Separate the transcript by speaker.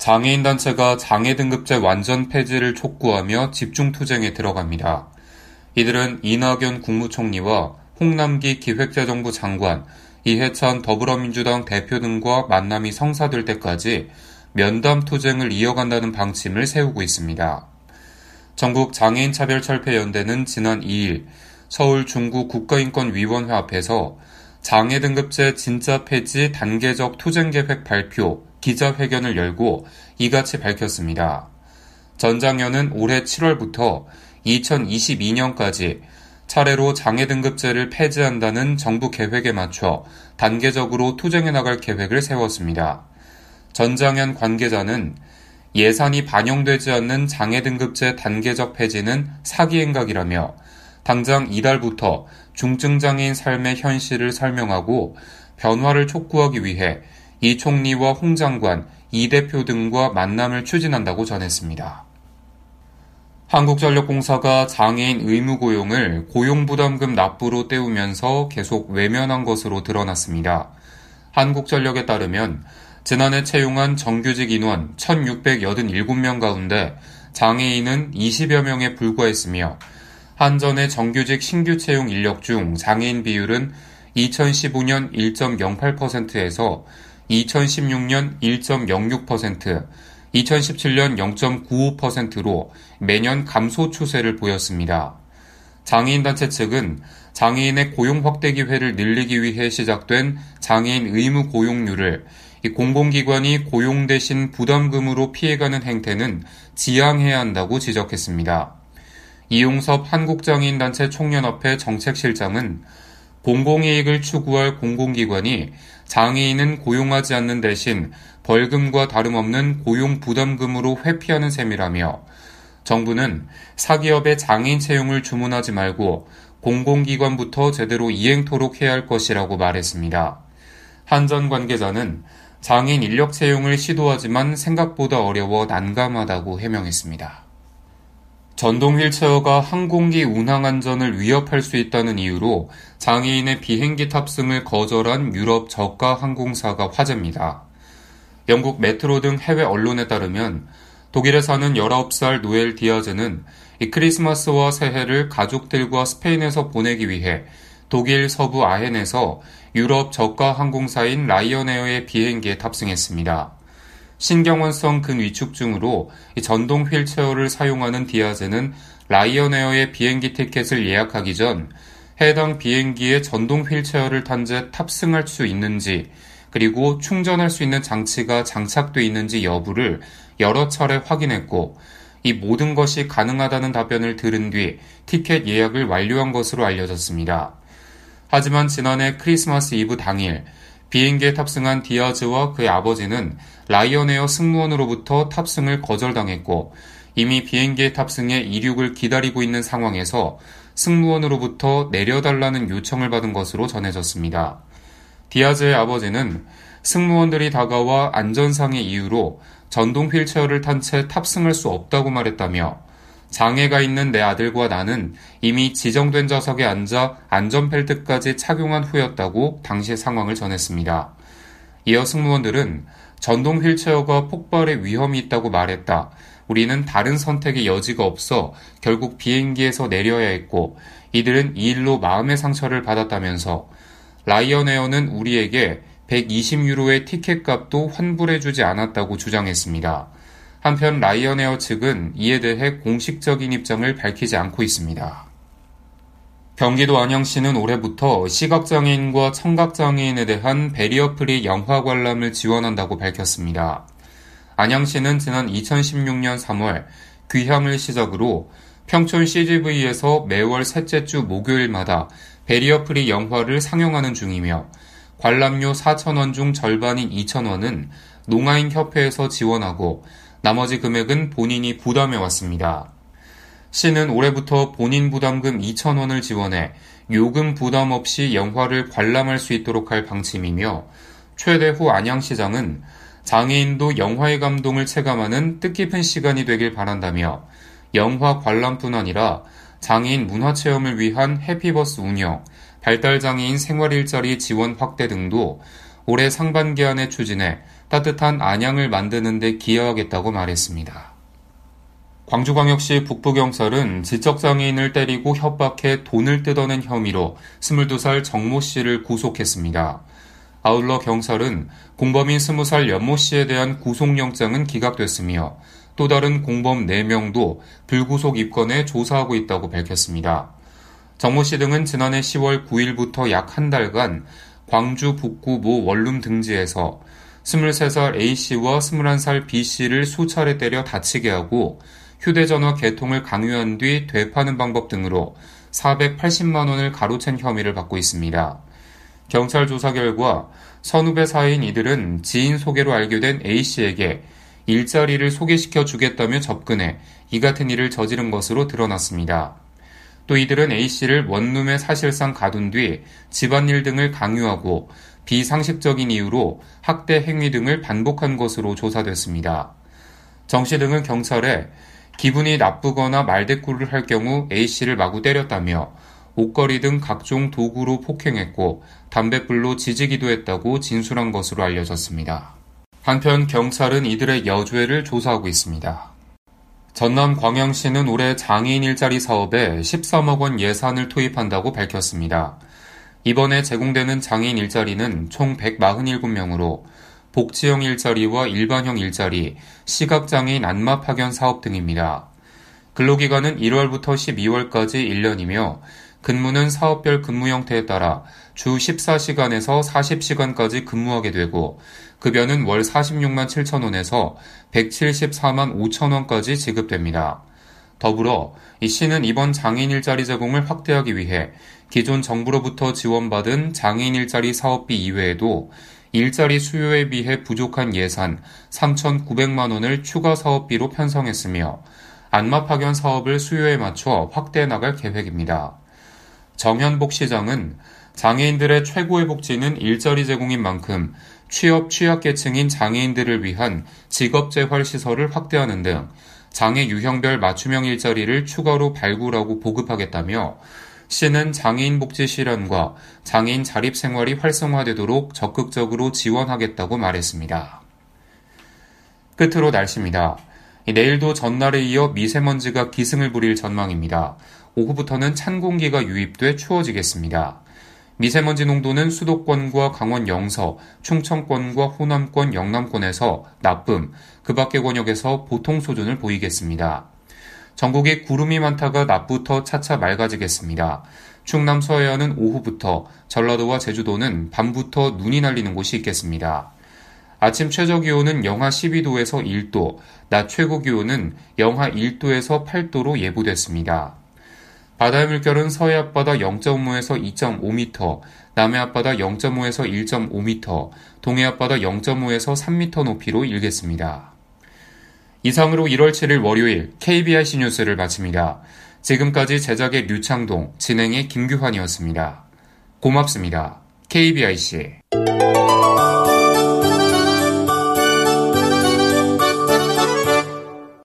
Speaker 1: 장애인 단체가 장애 등급제 완전 폐지를 촉구하며 집중 투쟁에 들어갑니다. 이들은 이낙연 국무총리와 홍남기 기획재정부 장관, 이해찬 더불어민주당 대표 등과 만남이 성사될 때까지 면담 투쟁을 이어간다는 방침을 세우고 있습니다. 전국 장애인 차별 철폐 연대는 지난 2일 서울 중구 국가인권위원회 앞에서 장애 등급제 진짜 폐지 단계적 투쟁 계획 발표 기자회견을 열고 이같이 밝혔습니다. 전 장현은 올해 7월부터 2022년까지 차례로 장애 등급제를 폐지한다는 정부 계획에 맞춰 단계적으로 투쟁해 나갈 계획을 세웠습니다. 전장현 관계자는 예산이 반영되지 않는 장애 등급제 단계적 폐지는 사기 행각이라며 당장 이달부터 중증장애인 삶의 현실을 설명하고 변화를 촉구하기 위해 이 총리와 홍 장관, 이 대표 등과 만남을 추진한다고 전했습니다. 한국전력공사가 장애인 의무 고용을 고용부담금 납부로 때우면서 계속 외면한 것으로 드러났습니다. 한국전력에 따르면 지난해 채용한 정규직 인원 1,687명 가운데 장애인은 20여 명에 불과했으며 한전의 정규직 신규 채용 인력 중 장애인 비율은 2015년 1.08%에서 2016년 1.06%, 2017년 0.95%로 매년 감소 추세를 보였습니다. 장애인단체 측은 장애인의 고용 확대 기회를 늘리기 위해 시작된 장애인 의무 고용률을 공공기관이 고용 대신 부담금으로 피해가는 행태는 지양해야 한다고 지적했습니다. 이용섭 한국장애인단체 총연합회 정책실장은 공공이익을 추구할 공공기관이 장애인은 고용하지 않는 대신 벌금과 다름없는 고용 부담금으로 회피하는 셈이라며 정부는 사기업의 장애인 채용을 주문하지 말고 공공기관부터 제대로 이행토록 해야 할 것이라고 말했습니다. 한 전 관계자는 장애인 인력 채용을 시도하지만 생각보다 어려워 난감하다고 해명했습니다. 전동 휠체어가 항공기 운항 안전을 위협할 수 있다는 이유로 장애인의 비행기 탑승을 거절한 유럽 저가 항공사가 화제입니다. 영국 메트로 등 해외 언론에 따르면 독일에 사는 19살 노엘 디아즈는 이 크리스마스와 새해를 가족들과 스페인에서 보내기 위해 독일 서부 아헨에서 유럽 저가 항공사인 라이언에어의 비행기에 탑승했습니다. 신경원성 근위축증으로 전동 휠체어를 사용하는 디아즈는 라이언에어의 비행기 티켓을 예약하기 전 해당 비행기에 전동 휠체어를 탄 채 탑승할 수 있는지 그리고 충전할 수 있는 장치가 장착돼 있는지 여부를 여러 차례 확인했고 이 모든 것이 가능하다는 답변을 들은 뒤 티켓 예약을 완료한 것으로 알려졌습니다. 하지만 지난해 크리스마스 이브 당일 비행기에 탑승한 디아즈와 그의 아버지는 라이언에어 승무원으로부터 탑승을 거절당했고 이미 비행기에 탑승해 이륙을 기다리고 있는 상황에서 승무원으로부터 내려달라는 요청을 받은 것으로 전해졌습니다. 디아즈의 아버지는 승무원들이 다가와 안전상의 이유로 전동 휠체어를 탄 채 탑승할 수 없다고 말했다며 장애가 있는 내 아들과 나는 이미 지정된 좌석에 앉아 안전벨트까지 착용한 후였다고 당시 상황을 전했습니다. 이어 승무원들은 전동 휠체어가 폭발의 위험이 있다고 말했다. 우리는 다른 선택의 여지가 없어 결국 비행기에서 내려야 했고 이들은 이 일로 마음의 상처를 받았다면서 라이언에어는 우리에게 120유로의 티켓 값도 환불해주지 않았다고 주장했습니다. 한편 라이언에어 측은 이에 대해 공식적인 입장을 밝히지 않고 있습니다. 경기도 안양시는 올해부터 시각장애인과 청각장애인에 대한 베리어 프리 영화 관람을 지원한다고 밝혔습니다. 안양시는 지난 2016년 3월 귀향을 시작으로 평촌 CGV에서 매월 셋째 주 목요일마다 베리어 프리 영화를 상영하는 중이며 관람료 4,000원 중 절반인 2,000원은 농아인 협회에서 지원하고 나머지 금액은 본인이 부담해 왔습니다. 시는 올해부터 본인 부담금 2천원을 지원해 요금 부담 없이 영화를 관람할 수 있도록 할 방침이며 최대후 안양시장은 장애인도 영화의 감동을 체감하는 뜻깊은 시간이 되길 바란다며 영화 관람뿐 아니라 장애인 문화체험을 위한 해피버스 운영, 발달장애인 생활일자리 지원 확대 등도 올해 상반기 안에 추진해 따뜻한 안양을 만드는 데 기여하겠다고 말했습니다. 광주광역시 북부경찰은 지적장애인을 때리고 협박해 돈을 뜯어낸 혐의로 22살 정모 씨를 구속했습니다. 아울러 경찰은 공범인 20살 연모 씨에 대한 구속영장은 기각됐으며 또 다른 공범 4명도 불구속 입건해 조사하고 있다고 밝혔습니다. 정모 씨 등은 지난해 10월 9일부터 약 한 달간 광주 북구 모 원룸 등지에서 23살 A씨와 21살 B씨를 수차례 때려 다치게 하고 휴대전화 개통을 강요한 뒤 되파는 방법 등으로 480만 원을 가로챈 혐의를 받고 있습니다. 경찰 조사 결과 선후배 사이인 이들은 지인 소개로 알게 된 A씨에게 일자리를 소개시켜 주겠다며 접근해 이 같은 일을 저지른 것으로 드러났습니다. 또 이들은 A씨를 원룸에 사실상 가둔 뒤 집안일 등을 강요하고 비상식적인 이유로 학대 행위 등을 반복한 것으로 조사됐습니다. 정씨 등은 경찰에 기분이 나쁘거나 말대꾸를 할 경우 A씨를 마구 때렸다며 옷걸이 등 각종 도구로 폭행했고 담뱃불로 지지기도 했다고 진술한 것으로 알려졌습니다. 한편 경찰은 이들의 여죄를 조사하고 있습니다. 전남 광양시는 올해 장애인 일자리 사업에 13억 원 예산을 투입한다고 밝혔습니다. 이번에 제공되는 장애인 일자리는 총 147명으로 복지형 일자리와 일반형 일자리, 시각장애인 안마 파견 사업 등입니다. 근로기간은 1월부터 12월까지 1년이며 근무는 사업별 근무 형태에 따라 주 14시간에서 40시간까지 근무하게 되고 급여는 월 46만 7천 원에서 174만 5천 원까지 지급됩니다. 더불어 이 시는 이번 장애인 일자리 제공을 확대하기 위해 기존 정부로부터 지원받은 장애인 일자리 사업비 이외에도 일자리 수요에 비해 부족한 예산 3,900만 원을 추가 사업비로 편성했으며 안마 파견 사업을 수요에 맞춰 확대해 나갈 계획입니다. 정현복 시장은 장애인들의 최고의 복지는 일자리 제공인 만큼 취업 취약계층인 장애인들을 위한 직업재활 시설을 확대하는 등 장애 유형별 맞춤형 일자리를 추가로 발굴하고 보급하겠다며 시는 장애인 복지 실현과 장애인 자립 생활이 활성화되도록 적극적으로 지원하겠다고 말했습니다. 끝으로 날씨입니다. 내일도 전날에 이어 미세먼지가 기승을 부릴 전망입니다. 오후부터는 찬 공기가 유입돼 추워지겠습니다. 미세먼지 농도는 수도권과 강원 영서, 충청권과 호남권, 영남권에서 나쁨, 그 밖의 권역에서 보통 수준을 보이겠습니다. 전국에 구름이 많다가 낮부터 차차 맑아지겠습니다. 충남 서해안은 오후부터, 전라도와 제주도는 밤부터 눈이 날리는 곳이 있겠습니다. 아침 최저 기온은 영하 12도에서 1도, 낮 최고 기온은 영하 1도에서 8도로 예보됐습니다. 바다의 물결은 서해 앞바다 0.5에서 2.5m, 남해 앞바다 0.5에서 1.5m, 동해 앞바다 0.5에서 3m 높이로 일겠습니다. 이상으로 1월 7일 월요일 KBIC 뉴스를 마칩니다. 지금까지 제작의 류창동, 진행의 김규환이었습니다. 고맙습니다. KBIC